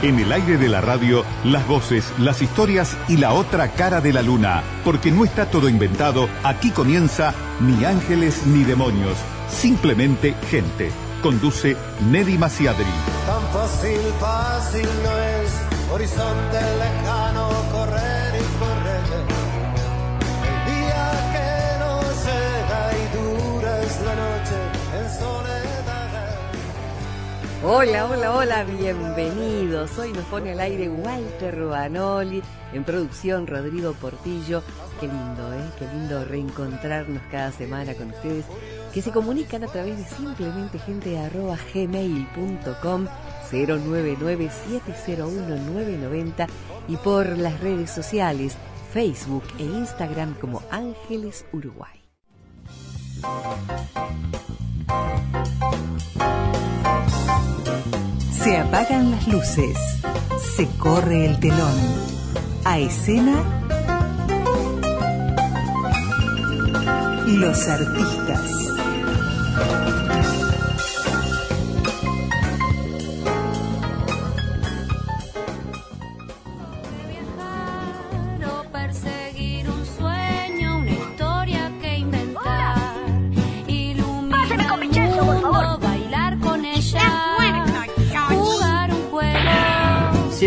En el aire de la radio, las voces, las historias y la otra cara de la luna. Porque no está todo inventado, aquí comienza ni ángeles ni demonios, simplemente gente. Conduce Neddy Maciadri. Tan fácil, fácil no es, horizonte lejano, correr Hola, hola, hola, bienvenidos. Hoy nos pone al aire Walter Rubanoli, en producción Rodrigo Portillo. Qué lindo, ¿eh? Qué lindo reencontrarnos cada semana con ustedes que se comunican a través de simplemente gente arroba gmail.com 099-701-990 y por las redes sociales Facebook e Instagram como Ángeles Uruguay. Se apagan las luces, se corre el telón. A escena, los artistas.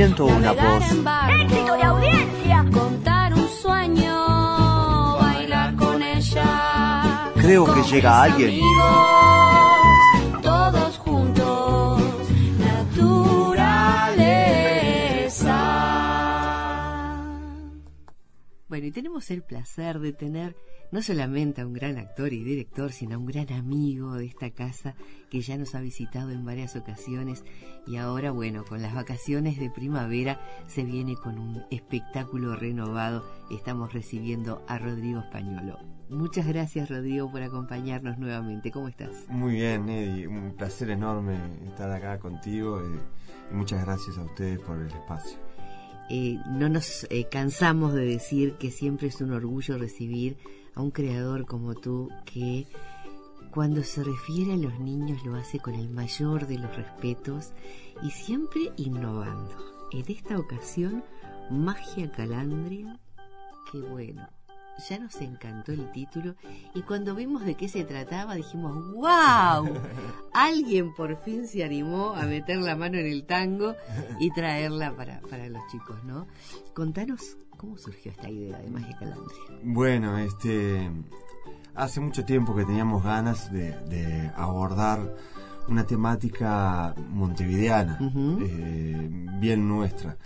Siento una voz. ¡Éxito de audiencia! Contar un sueño, bailar con ella. Creo que llega alguien. Bueno, y tenemos el placer de tener no solamente a un gran actor y director, sino a un gran amigo de esta casa que ya nos ha visitado en varias ocasiones y ahora, bueno, con las vacaciones de primavera se viene con un espectáculo renovado. Estamos recibiendo a Rodrigo Españolo. Muchas gracias, Rodrigo, por acompañarnos nuevamente. ¿Cómo estás? Muy bien, Eddie. Un placer enorme estar acá contigo eh, y muchas gracias a ustedes por el espacio. Eh, no nos eh, cansamos de decir que siempre es un orgullo recibir a un creador como tú que cuando se refiere a los niños lo hace con el mayor de los respetos y siempre innovando. En esta ocasión, Magia Calandria, que bueno, ya nos encantó el título y cuando vimos de qué se trataba dijimos, ¡wow! Alguien por fin se animó a meter la mano en el tango y traerla para, para los chicos, ¿no? Contanos cómo surgió esta idea de Magia Calandria. Bueno, este, hace mucho tiempo que teníamos ganas de, de abordar una temática montevideana, eh, bien nuestra,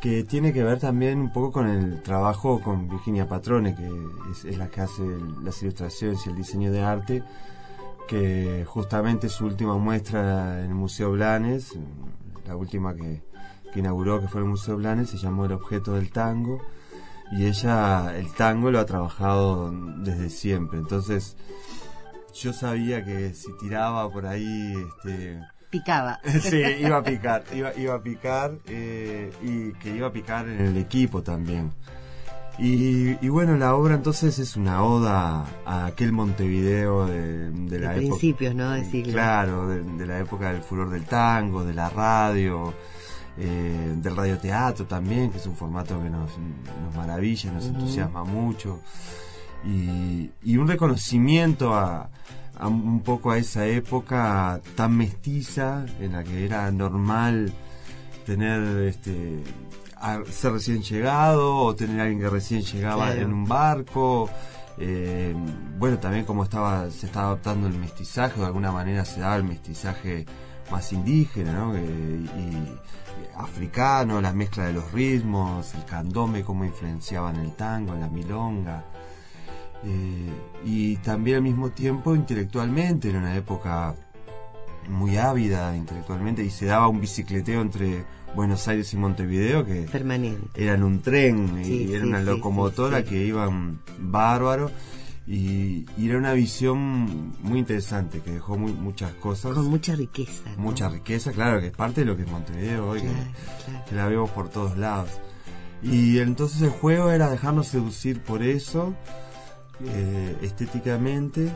que tiene que ver también un poco con el trabajo con Virginia Patrone, que es, la que hace las ilustraciones y el diseño de arte, que justamente su última muestra en el Museo Blanes, la última que, que inauguró, que fue el Museo Blanes, se llamó El objeto del tango, y ella el tango lo ha trabajado desde siempre, entonces yo sabía que si tiraba por ahí, este, Picaba. sí, iba a picar, iba, iba a picar eh, y que iba a picar en el equipo también. Y, y bueno, la obra entonces es una oda a aquel Montevideo de, de la De época. principios, ¿no? De siglo. Claro, de, de la época del furor del tango, de la radio, eh, del radioteatro también, que es un formato que nos, nos maravilla, nos entusiasma mucho. Y, y un reconocimiento a, a un poco a esa época tan mestiza en la que era normal tener este a- ser recién llegado o tener a alguien que recién llegaba Claro. en un barco eh, bueno también como estaba se estaba adaptando el mestizaje de alguna manera se daba el mestizaje más indígena ¿no? Eh, y, y africano la mezcla de los ritmos el candombe cómo influenciaban el tango la milonga eh, y también al mismo tiempo intelectualmente, en una época muy ávida intelectualmente, y se daba un bicicleteo entre Buenos Aires y Montevideo que Permanente. eran un tren Sí, y era sí, una locomotora sí, que iban bárbaro y, y era una visión muy interesante que dejó muy- muchas cosas, Con mucha riqueza. ¿no? mucha riqueza, claro, que es parte de lo que es Montevideo hoy, que- Claro, claro. que la vemos por todos lados. Y entonces el juego era dejarnos seducir por eso, eh, estéticamente,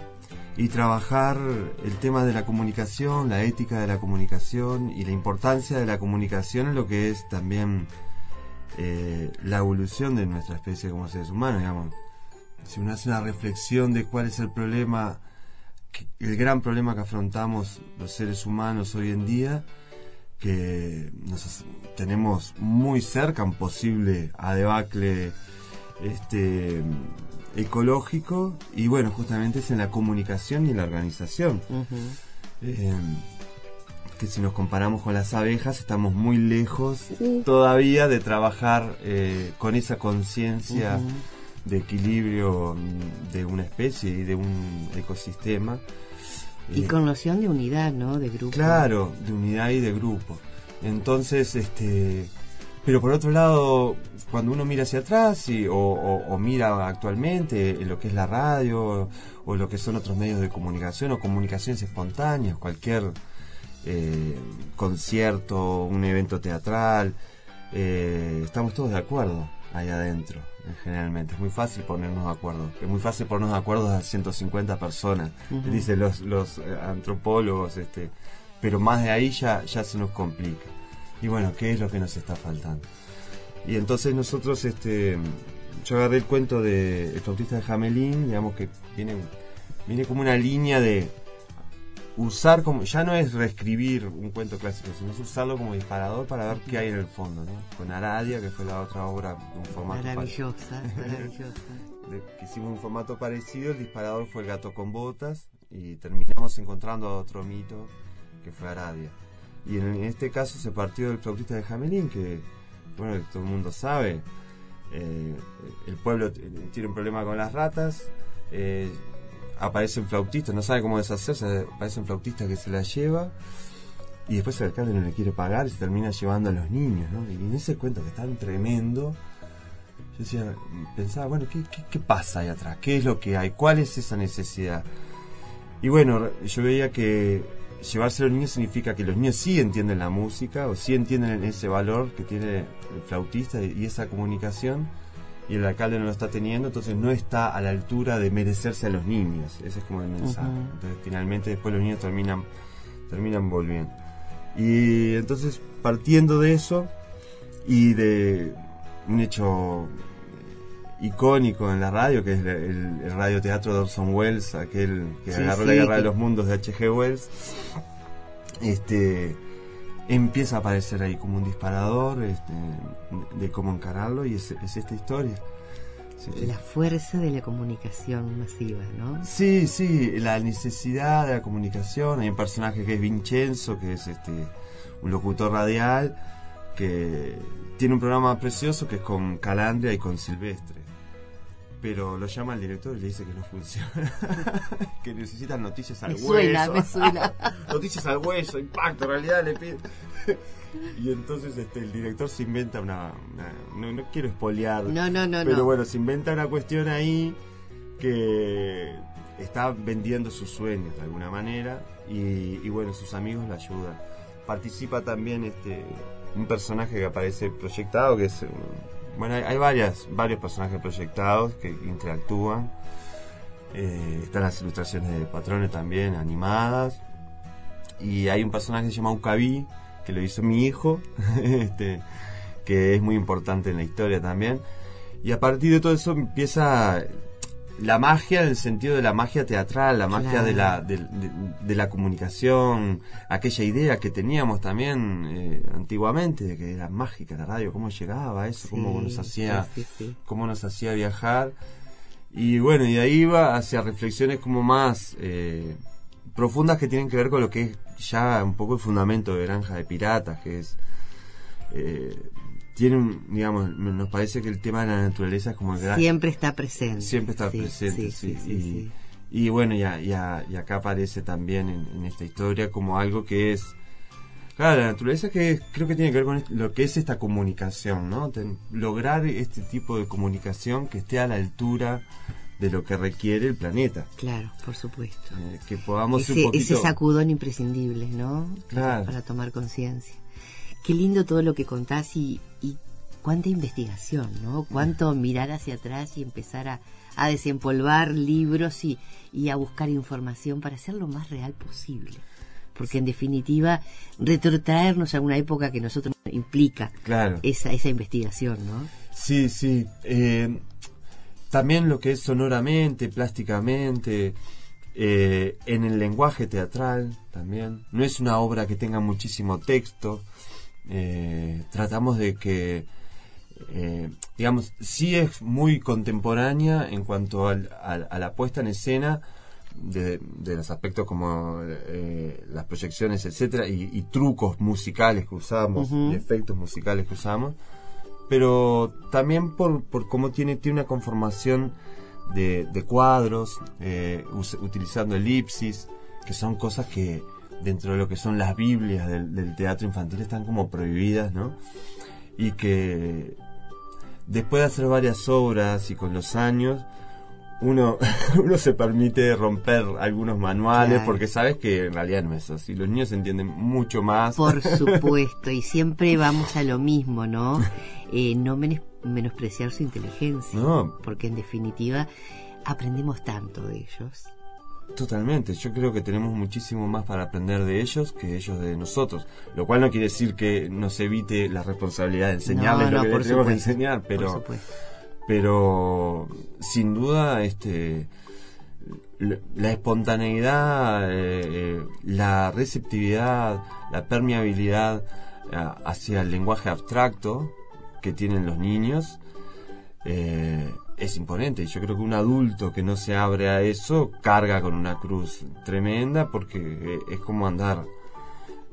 y trabajar el tema de la comunicación, la ética de la comunicación y la importancia de la comunicación en lo que es también eh, la evolución de nuestra especie como seres humanos, digamos. Si uno hace una reflexión de cuál es el problema, el gran problema que afrontamos los seres humanos hoy en día, que nos tenemos muy cerca un posible a debacle este, ecológico y bueno, justamente es en la comunicación y en la organización. Eh, que si nos comparamos con las abejas estamos muy lejos todavía de trabajar eh, con esa conciencia de equilibrio mm, de una especie y de un ecosistema. Y Eh, con noción de unidad, ¿no? De grupo. Claro, de unidad y de grupo. Entonces, este, pero por otro lado, cuando uno mira hacia atrás y, o, o- o mira actualmente en lo que es la radio o lo que son otros medios de comunicación o comunicaciones espontáneas, cualquier eh, concierto, un evento teatral, eh, estamos todos de acuerdo ahí adentro, eh, generalmente. Es muy fácil ponernos de acuerdo. Es muy fácil ponernos de acuerdo a 150 personas, dicen los, los antropólogos, este, pero más de ahí ya, ya se nos complica. Y bueno, ¿qué es lo que nos está faltando? Y entonces nosotros, este, yo agarré el cuento de El flautista de Jamelín, digamos que viene, viene como una línea de usar como, ya no es reescribir un cuento clásico, sino es usarlo como disparador para ver qué hay en el fondo, ¿no? Con Aradia, que fue la otra obra de un formato Maravillosa, maravillosa. que hicimos un formato parecido, el disparador fue el gato con botas y terminamos encontrando a otro mito que fue Aradia. Y en, este caso se partió del flautista de Jamelín, que bueno, todo el mundo sabe, eh, el pueblo tiene un problema con las ratas, eh, aparece un flautista, no sabe cómo deshacerse, aparece un flautista que se la lleva y después el alcalde no le quiere pagar y se termina llevando a los niños, ¿no? Y en ese cuento que es tan tremendo, yo decía, pensaba, bueno, ¿qué, qué, qué pasa ahí atrás? ¿Qué es lo que hay? ¿Cuál es esa necesidad? Y bueno, yo veía que llevarse a los niños significa que los niños sí entienden la música o sí entienden ese valor que tiene el flautista y esa comunicación y el alcalde no lo está teniendo, entonces no está a la altura de merecerse a los niños. Ese es como el mensaje. Entonces finalmente después los niños terminan, terminan volviendo. Y entonces partiendo de eso y de un hecho icónico en la radio, que es el, el- el radioteatro de Orson Welles, aquel que Sí, agarró sí, la guerra de los mundos de H.G. Wells, este empieza a aparecer ahí como un disparador este, de cómo encararlo y es, es esta historia. Sí. La fuerza de la comunicación masiva, ¿no? Sí, sí, la necesidad de la comunicación. Hay un personaje que es Vincenzo, que es este un locutor radial, que tiene un programa precioso que es con Calandria y con Silvestre. Pero lo llama el director y le dice que no funciona. que necesitan noticias al Me hueso. suena, me suena. noticias al hueso, impacto, en realidad le pide. y entonces este, el director se inventa una. una- no, no quiero espolear. No, no, no, Pero no. bueno, se inventa una cuestión ahí que está vendiendo sus sueños de alguna manera y, y bueno, sus amigos la ayudan. Participa también este un personaje que aparece proyectado, que es... um, Bueno, hay, varias, varios personajes proyectados que interactúan. Eh, están las ilustraciones de patrones también, animadas. Y hay un personaje que se llama que lo hizo mi hijo, este, que es muy importante en la historia también. Y a partir de todo eso empieza la magia en el sentido de la magia teatral, la magia Claro. de, la, de, de- de la comunicación, aquella idea que teníamos también eh, antiguamente, de que era mágica la radio, cómo llegaba eso, cómo nos hacía sí, sí, sí. cómo nos hacía viajar. Y bueno, y de ahí va hacia reflexiones como más eh, profundas que tienen que ver con lo que es ya un poco el fundamento de Granja de Piratas, que es... eh, tiene un, digamos, nos parece que el tema de la naturaleza es como el gran... Siempre está presente. Siempre está Sí, presente, sí. sí, sí, y, y bueno, ya, ya, y acá aparece también en, en esta historia como algo que es... Claro, la naturaleza que creo que tiene que ver con lo que es esta comunicación, ¿no? Ten- lograr este tipo de comunicación que esté a la altura de lo que requiere el planeta. Claro, por supuesto. Eh, que podamos Ese, un poquito... ese sacudón imprescindible, ¿no? Claro. Para tomar conciencia. Qué lindo todo lo que contás y, y cuánta investigación, ¿no? Cuánto mirar hacia atrás y empezar a, a desempolvar libros y, y a buscar información para ser lo más real posible. Porque en definitiva, retrotraernos a una época que nosotros implica Claro. esa, esa investigación, ¿no? Sí, sí. Eh, también lo que es sonoramente, plásticamente, eh, en el lenguaje teatral también. No es una obra que tenga muchísimo texto. Eh, tratamos de que, eh, digamos, sí es muy contemporánea en cuanto al- al- a la puesta en escena de, de los aspectos como eh, las proyecciones, etcétera, y, y trucos musicales que usamos, y efectos musicales que usamos. Pero también por, por cómo tiene, tiene una conformación de, de cuadros, eh, us- utilizando elipsis, que son cosas que dentro de lo que son las Biblias del, del teatro infantil están como prohibidas, ¿no? Y que después de hacer varias obras y con los años, uno, uno se permite romper algunos manuales Claro. porque sabes que en realidad no es así. Los niños entienden mucho más. Por supuesto, y siempre vamos a lo mismo, ¿no? Eh, no menospreciar su inteligencia, No. porque en definitiva aprendemos tanto de ellos. Totalmente, yo creo que tenemos muchísimo más para aprender de ellos que ellos de nosotros, lo cual no quiere decir que nos evite la responsabilidad de enseñarles No, lo no, que por les tenemos que supuesto, enseñar, pero pero sin duda este la espontaneidad, eh, eh, la receptividad, la permeabilidad ah, hacia el lenguaje abstracto que tienen los niños eh, es imponente. Yo creo que un adulto que no se abre a eso carga con una cruz tremenda porque eh, es como andar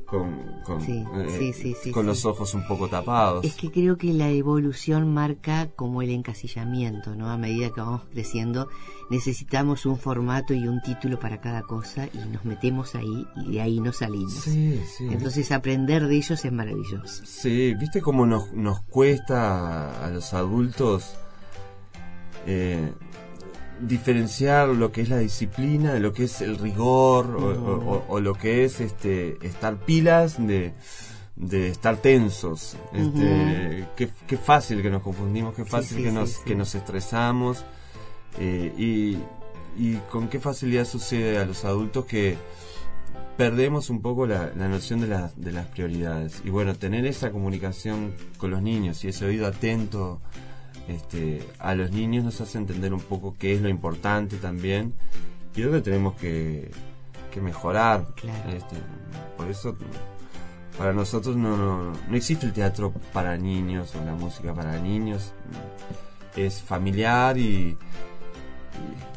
con, con, Sí, eh, sí, sí, sí, con sí. los ojos un poco tapados. Es que creo que la evolución marca como el encasillamiento, ¿no? A medida que vamos creciendo, necesitamos un formato y un título para cada cosa y nos metemos ahí y de ahí no salimos. Sí, sí. Entonces aprender de ellos es maravilloso. Sí, viste cómo nos, nos cuesta a los adultos eh, diferenciar lo que es la disciplina de lo que es el rigor o, o- o- o lo que es este estar pilas de, de estar tensos. Este, qué, qué fácil que nos confundimos, qué fácil sí, que, nos, sí. que nos estresamos eh, y, y con qué facilidad sucede a los adultos que perdemos un poco la, la noción de las prioridades. Y bueno, tener esa comunicación con los niños y ese oído atento este, a los niños nos hace entender un poco qué es lo importante también y dónde tenemos que, que mejorar. Claro. Este, por eso, para nosotros no, no, no existe el teatro para niños o la música para niños. Es familiar y,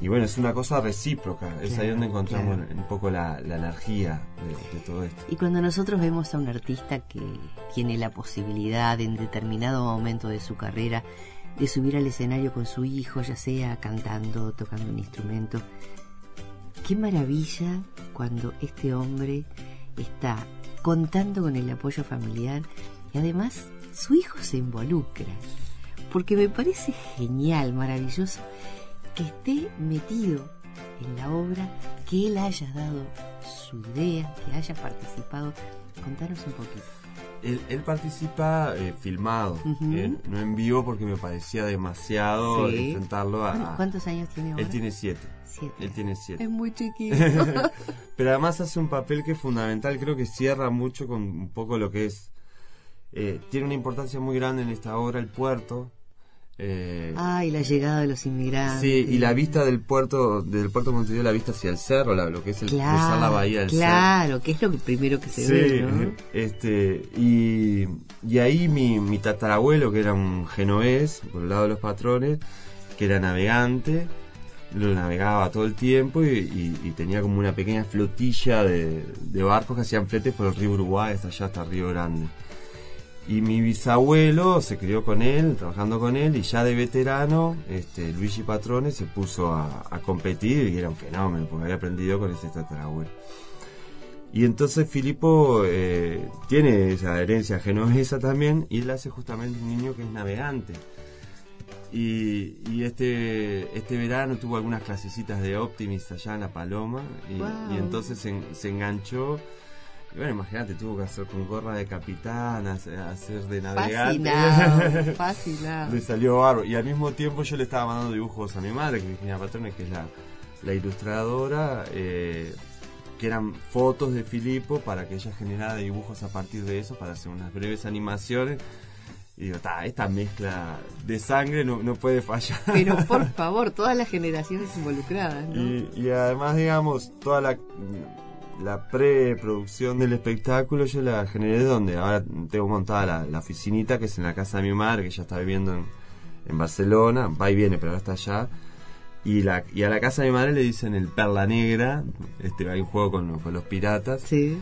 y, y bueno, es una cosa recíproca. es ahí Claro, donde encontramos claro. un poco la, la energía de, de todo esto. Y cuando nosotros vemos a un artista que tiene la posibilidad en determinado momento de su carrera de subir al escenario con su hijo, ya sea cantando, tocando un instrumento, qué maravilla cuando este hombre está contando con el apoyo familiar y además su hijo se involucra. Porque me parece genial, maravilloso que esté metido en la obra, que él haya dado su idea, que haya participado. Contanos un poquito. Él, él participa eh, filmado, eh, no en vivo porque me parecía demasiado Sí. enfrentarlo a... ¿Cuántos- ¿Cuántos años tiene ahora? Él tiene siete. siete. Él tiene siete. Es muy chiquito. Pero además hace un papel que es fundamental, creo que cierra mucho con un poco lo que es... eh, tiene una importancia muy grande en esta obra el puerto. Eh, Ay, la llegada de los inmigrantes. sí, y la vista del puerto, del puerto de Montevideo, la vista hacia el cerro, la- lo que es el Claro, cruzar la bahía del cerro. claro, que es lo que primero que se Sí, ve, ¿no? este, y, y ahí mi, mi tatarabuelo, que era un genovés, por el lado de los patrones, que era navegante, lo navegaba todo el tiempo y, y- y tenía como una pequeña flotilla de, de barcos que hacían fletes por el río Uruguay hasta allá, hasta Río Grande. Y mi bisabuelo se crió con él, trabajando con él, y ya de veterano, este, Luigi Patrone se puso a, a competir y era un fenómeno, porque había aprendido con ese tatarabuelo. Y entonces Filipo eh, tiene esa herencia genovesa también, y él hace justamente un niño que es navegante. Y, y este, este verano tuvo algunas clasecitas de Optimist allá en La Paloma, y, entonces se, en- se enganchó Y bueno, imagínate, tuvo que hacer con gorra de capitán, hacer, de navegante. Fascinado, fascinado. Le salió barro. Y al mismo tiempo yo le estaba mandando dibujos a mi madre, que es Virginia Patrone, que es la, la ilustradora, eh, que eran fotos de Filipo para que ella generara dibujos a partir de eso, para hacer unas breves animaciones. Y digo, "Ta, esta mezcla de sangre no, no puede fallar. Pero por favor, todas las generaciones involucradas, ¿no? Y, y además, digamos, toda la, la preproducción del espectáculo yo la generé donde ahora tengo montada la, la oficinita que es en la casa de mi madre, que ella está viviendo en, en Barcelona, va y viene, pero ahora está allá. Y, la, y a la casa de mi madre le dicen el Perla Negra, este hay un juego con, con los piratas. Sí.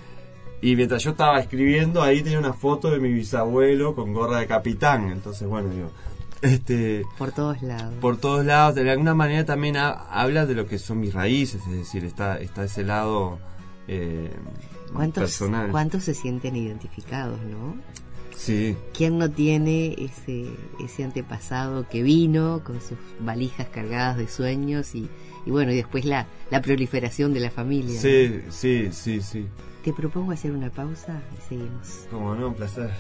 Y mientras yo estaba escribiendo, ahí tenía una foto de mi bisabuelo con gorra de capitán. Entonces, bueno, digo, este Por todos lados. por todos lados, de alguna manera también ha- habla de lo que son mis raíces, es decir, está, está ese lado eh, ¿Cuántos, personal. ¿Cuántos se sienten identificados, no? Sí, ¿Quién no tiene ese, ese antepasado que vino con sus valijas cargadas de sueños y, y bueno, y después la, la proliferación de la familia? ¿no? sí, sí, sí, sí. Te propongo hacer una pausa y seguimos. Como no, un placer.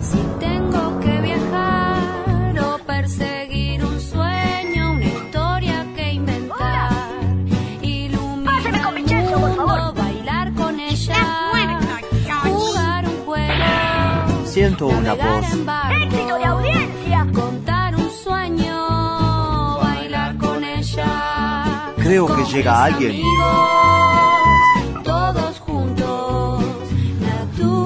Si tengo que viajar o perseguir un sueño, Siento una voz. en barco, contar un sueño, bailar con ella. Creo que llega mis alguien. amigos, todos juntos, naturaleza.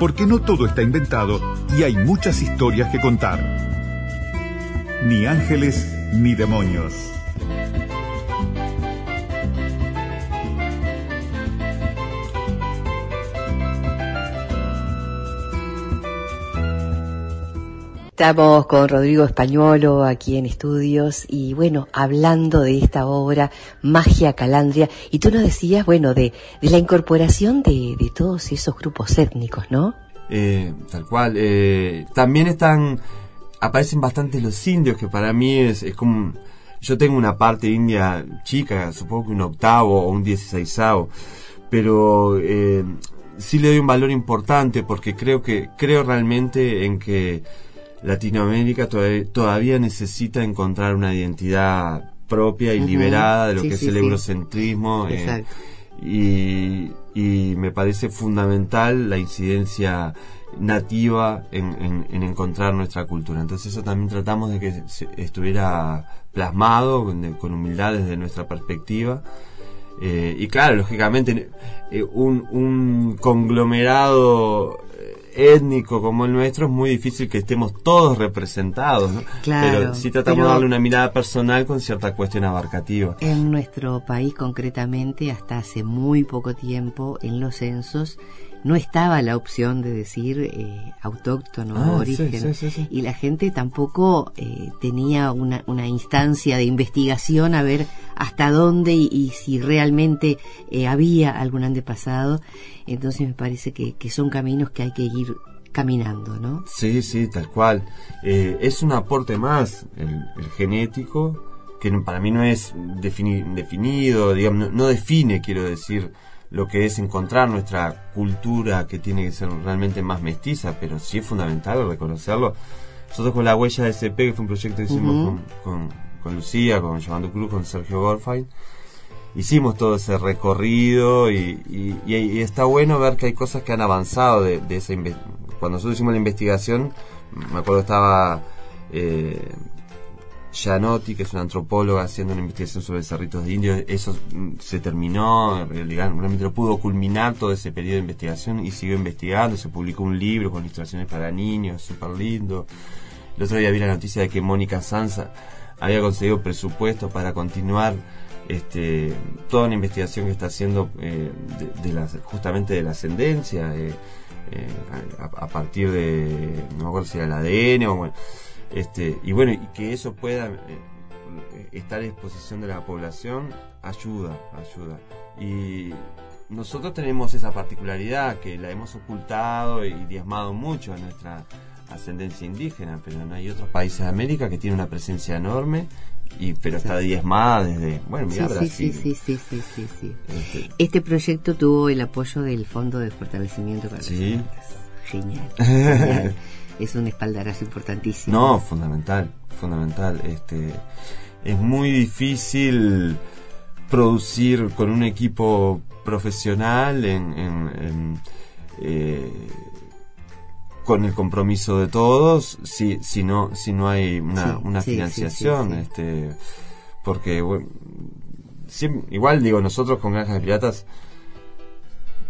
Porque no todo está inventado y hay muchas historias que contar. Ni ángeles ni demonios. Estamos con Rodrigo Españolo aquí en estudios y bueno, hablando de esta obra Magia Calandria y tú nos decías, bueno, de, la incorporación de, de todos esos grupos étnicos, ¿no? Eh, tal cual. eh, también están, aparecen bastante los indios, que para mí es, es como, yo tengo una parte india chica, supongo que un octavo o un dieciséisavo, pero eh, sí le doy un valor importante porque creo que, creo realmente en que Latinoamérica todavía, todavía necesita encontrar una identidad propia y liberada de lo Sí, que sí, es el sí. eurocentrismo. eh, y, y me parece fundamental la incidencia nativa en, en- en encontrar nuestra cultura. Entonces eso también tratamos de que se- estuviera plasmado con humildad desde nuestra perspectiva. Eh, y claro, lógicamente, eh, un, un conglomerado eh, étnico como el nuestro es muy difícil que estemos todos representados, ¿no? Claro, pero sí tratamos pero- de darle una mirada personal con cierta cuestión abarcativa. En nuestro país concretamente, hasta hace muy poco tiempo, en los censos, no estaba la opción de decir eh, autóctono Ah, origen. sí, sí, sí. Y la gente tampoco eh, tenía una, una instancia de investigación a ver hasta dónde y, y si realmente eh, había algún antepasado. Entonces me parece que, que son caminos que hay que ir caminando, ¿no? Sí, sí, tal cual. Eh, es un aporte más, el, el genético, que para mí no es defini- definido, digamos, no, no define, quiero decir, lo que es encontrar nuestra cultura que tiene que ser realmente más mestiza, pero sí es fundamental reconocerlo. Nosotros con la huella de SP, que fue un proyecto que hicimos Ujú. con, con, con Lucía, con Llevando Cruz, con Sergio Gorfain, hicimos todo ese recorrido y, y- está bueno ver que hay cosas que han avanzado de, de esa cuando nosotros hicimos la investigación me acuerdo estaba eh, Gianotti que es una antropóloga haciendo una investigación sobre cerritos de indios. Eso mm, se terminó digamos, realmente lo pudo culminar todo ese periodo de investigación y siguió investigando. Se publicó un libro con ilustraciones para niños súper lindo el otro día vi la noticia de que Mónica Sansa había conseguido presupuesto para continuar este, toda una investigación que está haciendo eh, de, de justamente de la ascendencia, eh, eh, a, partir de, no me acuerdo si era el ADN o bueno, este, y bueno, y que eso pueda estar a disposición de la población, ayuda, ayuda. Y nosotros tenemos esa particularidad que la hemos ocultado y diezmado mucho a nuestra ascendencia indígena, pero no hay otros países de América que tienen una presencia enorme, y pero está diezmada desde, bueno, mira Sí, sí, Brasil. sí, sí, sí, sí. Este, Este proyecto tuvo el apoyo del Fondo de Fortalecimiento para Sí. Genial. genial. es un espaldarazo importantísimo. No, fundamental, fundamental. Este, es muy difícil producir con un equipo profesional en, en- en, eh, con el compromiso de todos si, si no si no hay una, Sí, financiación sí, sí. este porque bueno, siem- igual digo nosotros con Granjas de Piratas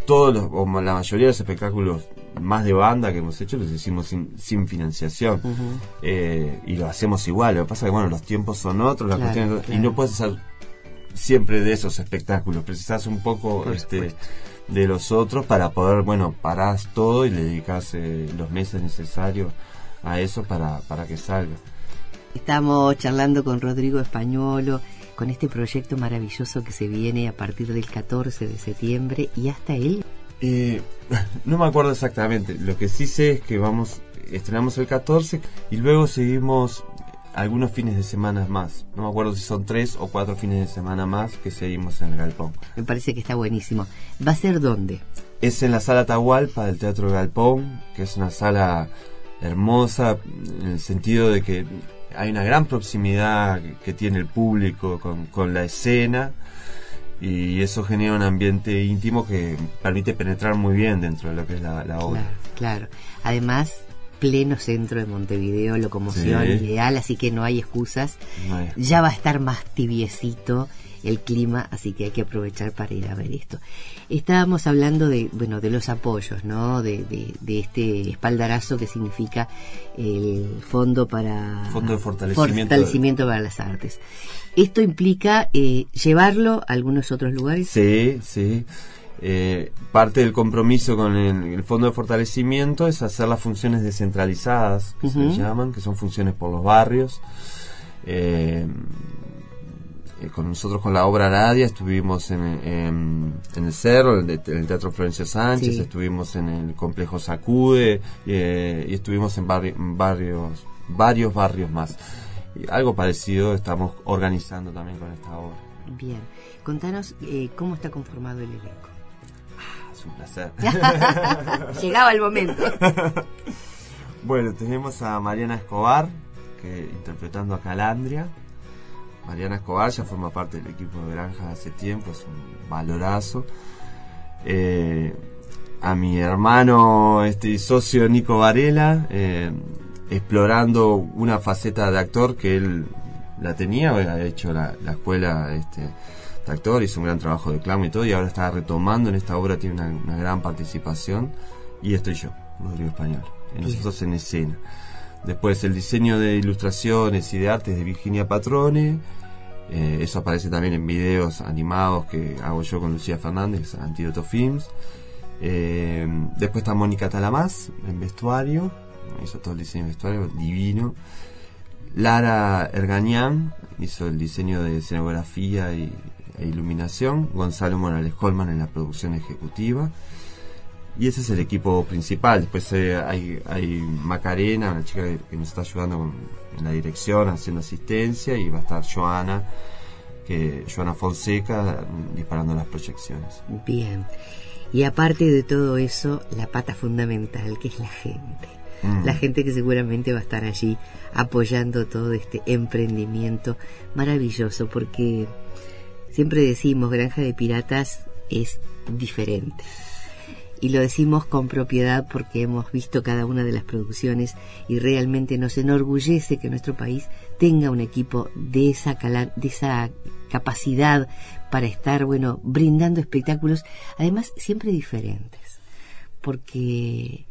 todos los, o la mayoría de los espectáculos más de banda que hemos hecho los hicimos sin, sin financiación eh, y lo hacemos igual. Lo que pasa es que bueno, los tiempos son otros, las Claro, cuestiones- y no puedes hacer siempre de esos espectáculos. Precisas un poco Por este, supuesto. de los otros para poder, bueno, parás todo y le dedicas eh, los meses necesarios a eso para, para que salga. Estamos charlando con Rodrigo Españolo con este proyecto maravilloso que se viene a partir del 14 de septiembre y hasta él. Eh, no me acuerdo exactamente. Lo que sí sé es que vamos, estrenamos el 14 y luego seguimos algunos fines de semana más. No me acuerdo si son tres o cuatro fines de semana más que seguimos en el Galpón. Me parece que está buenísimo. ¿Va a ser dónde? Es en la sala Tahualpa del Teatro Galpón, que es una sala hermosa en el sentido de que hay una gran proximidad que tiene el público con, con la escena y eso genera un ambiente íntimo que permite penetrar muy bien dentro de lo que es la, la obra. Claro, claro. Además, pleno centro de Montevideo, locomoción Sí. ideal, así que no hay excusas. No hay- Ya va a estar más tibiecito el clima, así que hay que aprovechar para ir a ver esto. Estábamos hablando de, bueno, de los apoyos, ¿no? De, de, de este espaldarazo que significa el Fondo para Fondo de Fortalecimiento. Fortalecimiento para las Artes. Esto implica eh, llevarlo a algunos otros lugares. Sí, sí. Eh, parte del compromiso con el, el Fondo de Fortalecimiento es hacer las funciones descentralizadas, que Ujú. se llaman, que son funciones por los barrios. Eh, eh, con nosotros con la obra Aradia estuvimos en, en- en el Cerro, en el, en el Teatro Florencio Sánchez, Sí. estuvimos en el complejo Sacude y estuvimos en, barri- varios, varios barrios más. Y algo parecido estamos organizando también con esta obra. Bien. Contanos cómo está conformado el elenco. Es un placer. Llegaba el momento. Bueno, tenemos a Mariana Escobar, que interpretando a Calandria. Mariana Escobar ya forma parte del equipo de Granja hace tiempo, es un valorazo. Eh, a mi hermano, este socio Nico Varela, eh, explorando una faceta de actor que él la tenía, ha hecho la, la escuela este, de actor, hizo un gran trabajo de clown y todo, y ahora está retomando en esta obra, tiene una, una gran participación. Y estoy yo, Rodrigo Español, y nosotros en escena. Después el diseño de ilustraciones y de artes de Virginia Patrone. Eh, eso aparece también en videos animados que hago yo con Lucía Fernández, Antídoto Films. Eh, después está Mónica Talamás en vestuario. Hizo todo el diseño de vestuario, divino. Lara Ergañán hizo el diseño de escenografía y, e iluminación. Gonzalo Morales Colman en la producción ejecutiva. Y ese es el equipo principal. Después eh, hay, hay Macarena, una chica que, que nos está ayudando con- en la dirección, haciendo asistencia. Y va a estar Joana, que, Joana Fonseca, disparando las proyecciones. Bien. Y aparte de todo eso, la pata fundamental, que es la gente. Mm. La gente que seguramente va a estar allí apoyando todo este emprendimiento maravilloso, porque siempre decimos, Granja de Piratas es diferente. Y lo decimos con propiedad porque hemos visto cada una de las producciones y realmente nos enorgullece que nuestro país tenga un equipo de esa, cala- de esa capacidad para estar, bueno, brindando espectáculos, además siempre diferentes. Porque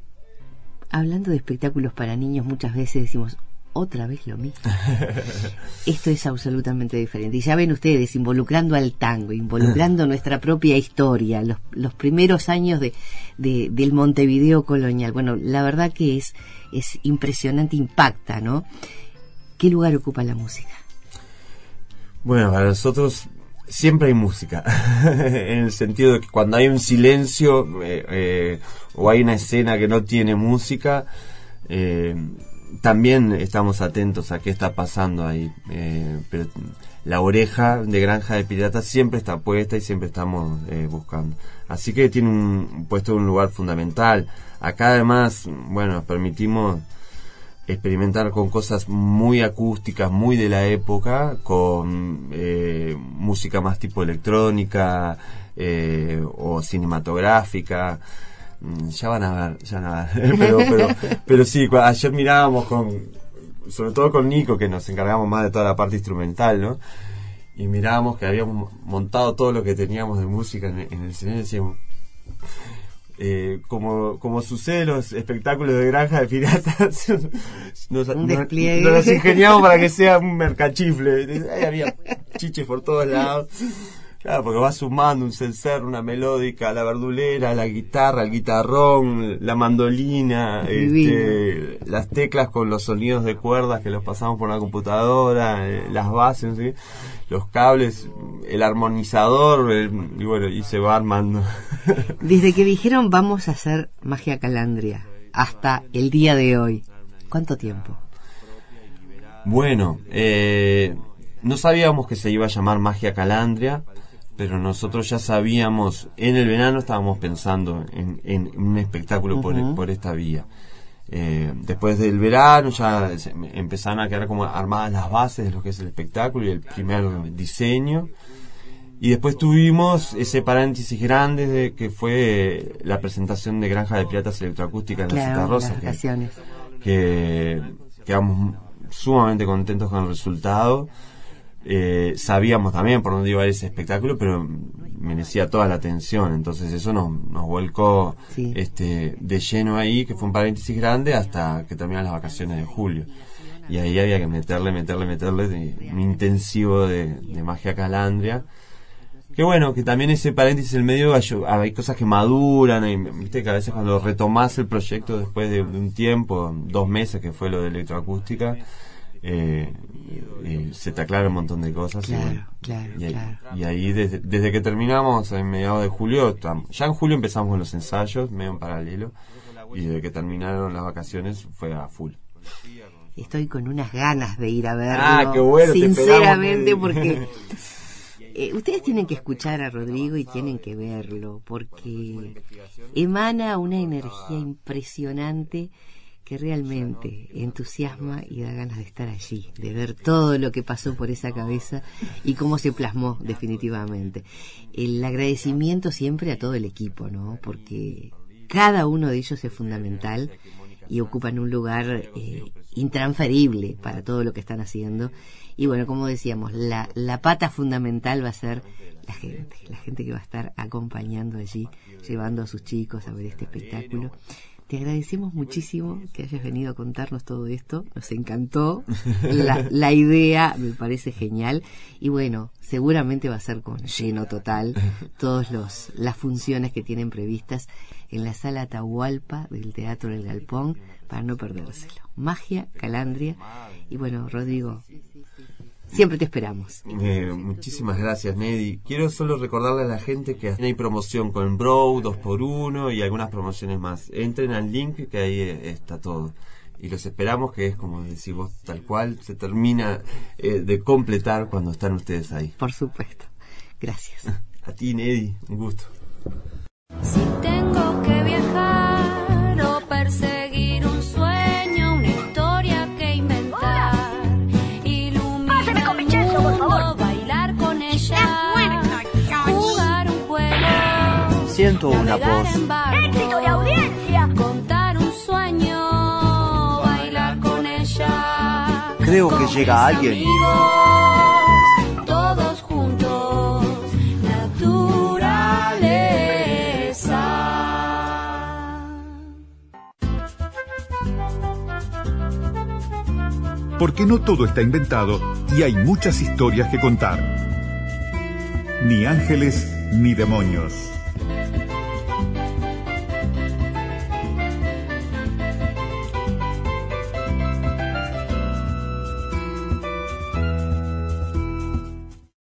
hablando de espectáculos para niños, muchas veces decimos, otra vez lo mismo. Esto es absolutamente diferente. Y ya ven ustedes, involucrando al tango, involucrando nuestra propia historia, los, los primeros años de, de- del Montevideo colonial. Bueno, la verdad que es, es impresionante, impacta, ¿no? ¿Qué lugar ocupa la música? Bueno, para nosotros siempre hay música, en el sentido de que cuando hay un silencio eh, eh, o hay una escena que no tiene música, eh, también estamos atentos a qué está pasando ahí. eh, pero la oreja de Granja de Piratas siempre está puesta y siempre estamos eh, buscando. Así que tiene un puesto un lugar fundamental. Acá además, bueno, nos permitimos experimentar con cosas muy acústicas, muy de la época, con eh, música más tipo electrónica eh, o cinematográfica. Mm, Ya van a ver, ya van a ver. pero, pero, pero sí, ayer mirábamos con, sobre todo con Nico, que nos encargamos más de toda la parte instrumental, ¿no? Y mirábamos que habíamos montado todo lo que teníamos de música en, en el escenario y decíamos, eh, como, como sucede en los espectáculos de granja de piratas, nos, nos- nos ingeniamos para que sea un mercachifle. Ahí había chiches por todos lados. Claro, porque va sumando un cencer, una melódica, la verdulera, la guitarra, el guitarrón, la mandolina, este, las teclas con los sonidos de cuerdas que los pasamos por la computadora, eh, las bases, qué, los cables, el armonizador, el- y bueno, y se va armando. Desde que dijeron vamos a hacer magia calandria hasta el día de hoy, ¿cuánto tiempo? Bueno, eh, no sabíamos que se iba a llamar Magia Calandria, pero nosotros ya sabíamos, en el verano estábamos pensando en, en un espectáculo por, esta vía. Eh, después del verano ya se- empezaron a quedar como armadas las bases de lo que es el espectáculo y el primer diseño. Y después tuvimos ese paréntesis grande de que fue la presentación de Granja de Piratas Electroacústica en la Cita Claro, Rosa. que- que quedamos sumamente contentos con el resultado. Eh, sabíamos también por dónde iba ese espectáculo, pero merecía toda la atención. Entonces eso nos, nos volcó Sí. este, de lleno ahí, que fue un paréntesis grande, hasta que terminaron las vacaciones de julio. Y ahí había que meterle, meterle, meterle de- un intensivo de, de magia calandria. Que bueno, que también ese paréntesis en el medio hay, hay cosas que maduran, y, viste que a veces cuando retomás el proyecto después de, de un tiempo, dos meses que fue lo de electroacústica, eh, eh, se te aclara un montón de cosas. y Claro, bueno, claro, y, ahí- claro. y ahí desde, desde que terminamos en mediados de julio, tam- ya en julio empezamos con los ensayos, medio en paralelo, y desde que terminaron las vacaciones fue a full. Estoy con unas ganas de ir a verlo. Ah, qué bueno, te Sinceramente, porque eh, ustedes tienen que escuchar a Rodrigo y tienen que verlo, porque emana una energía impresionante que realmente entusiasma y da ganas de estar allí, de ver todo lo que pasó por esa cabeza y cómo se plasmó definitivamente. El agradecimiento siempre a todo el equipo, ¿no? Porque cada uno de ellos es fundamental y ocupan un lugar eh, intransferible para todo lo que están haciendo. Y bueno, como decíamos, la, la pata fundamental va a ser la gente, la gente que va a estar acompañando allí, llevando a sus chicos a ver este espectáculo. Te agradecemos muchísimo que hayas venido a contarnos todo esto, nos encantó, la, la idea me parece genial. Y bueno, seguramente va a ser con lleno total todas las funciones que tienen previstas en la sala Atahualpa del Teatro del Galpón para no perdérselo. Magia, Calandria. Y bueno, Rodrigo, siempre te esperamos. Eh, muchísimas gracias, Neddy. Quiero solo recordarle a la gente que hay promoción con Bro, 2x1 y algunas promociones más. Entren al link que ahí eh, está todo. Y los esperamos, que es como decís vos, tal cual, se termina eh, de completar cuando están ustedes ahí. Por supuesto. Gracias. A ti, Neddy, un gusto. Si juego, Siento una voz. en barco, contar un sueño, bailar con ella. Creo que llega mis alguien. amigos, todos juntos, naturaleza. Porque no todo está inventado y hay muchas historias que contar. Ni ángeles ni demonios.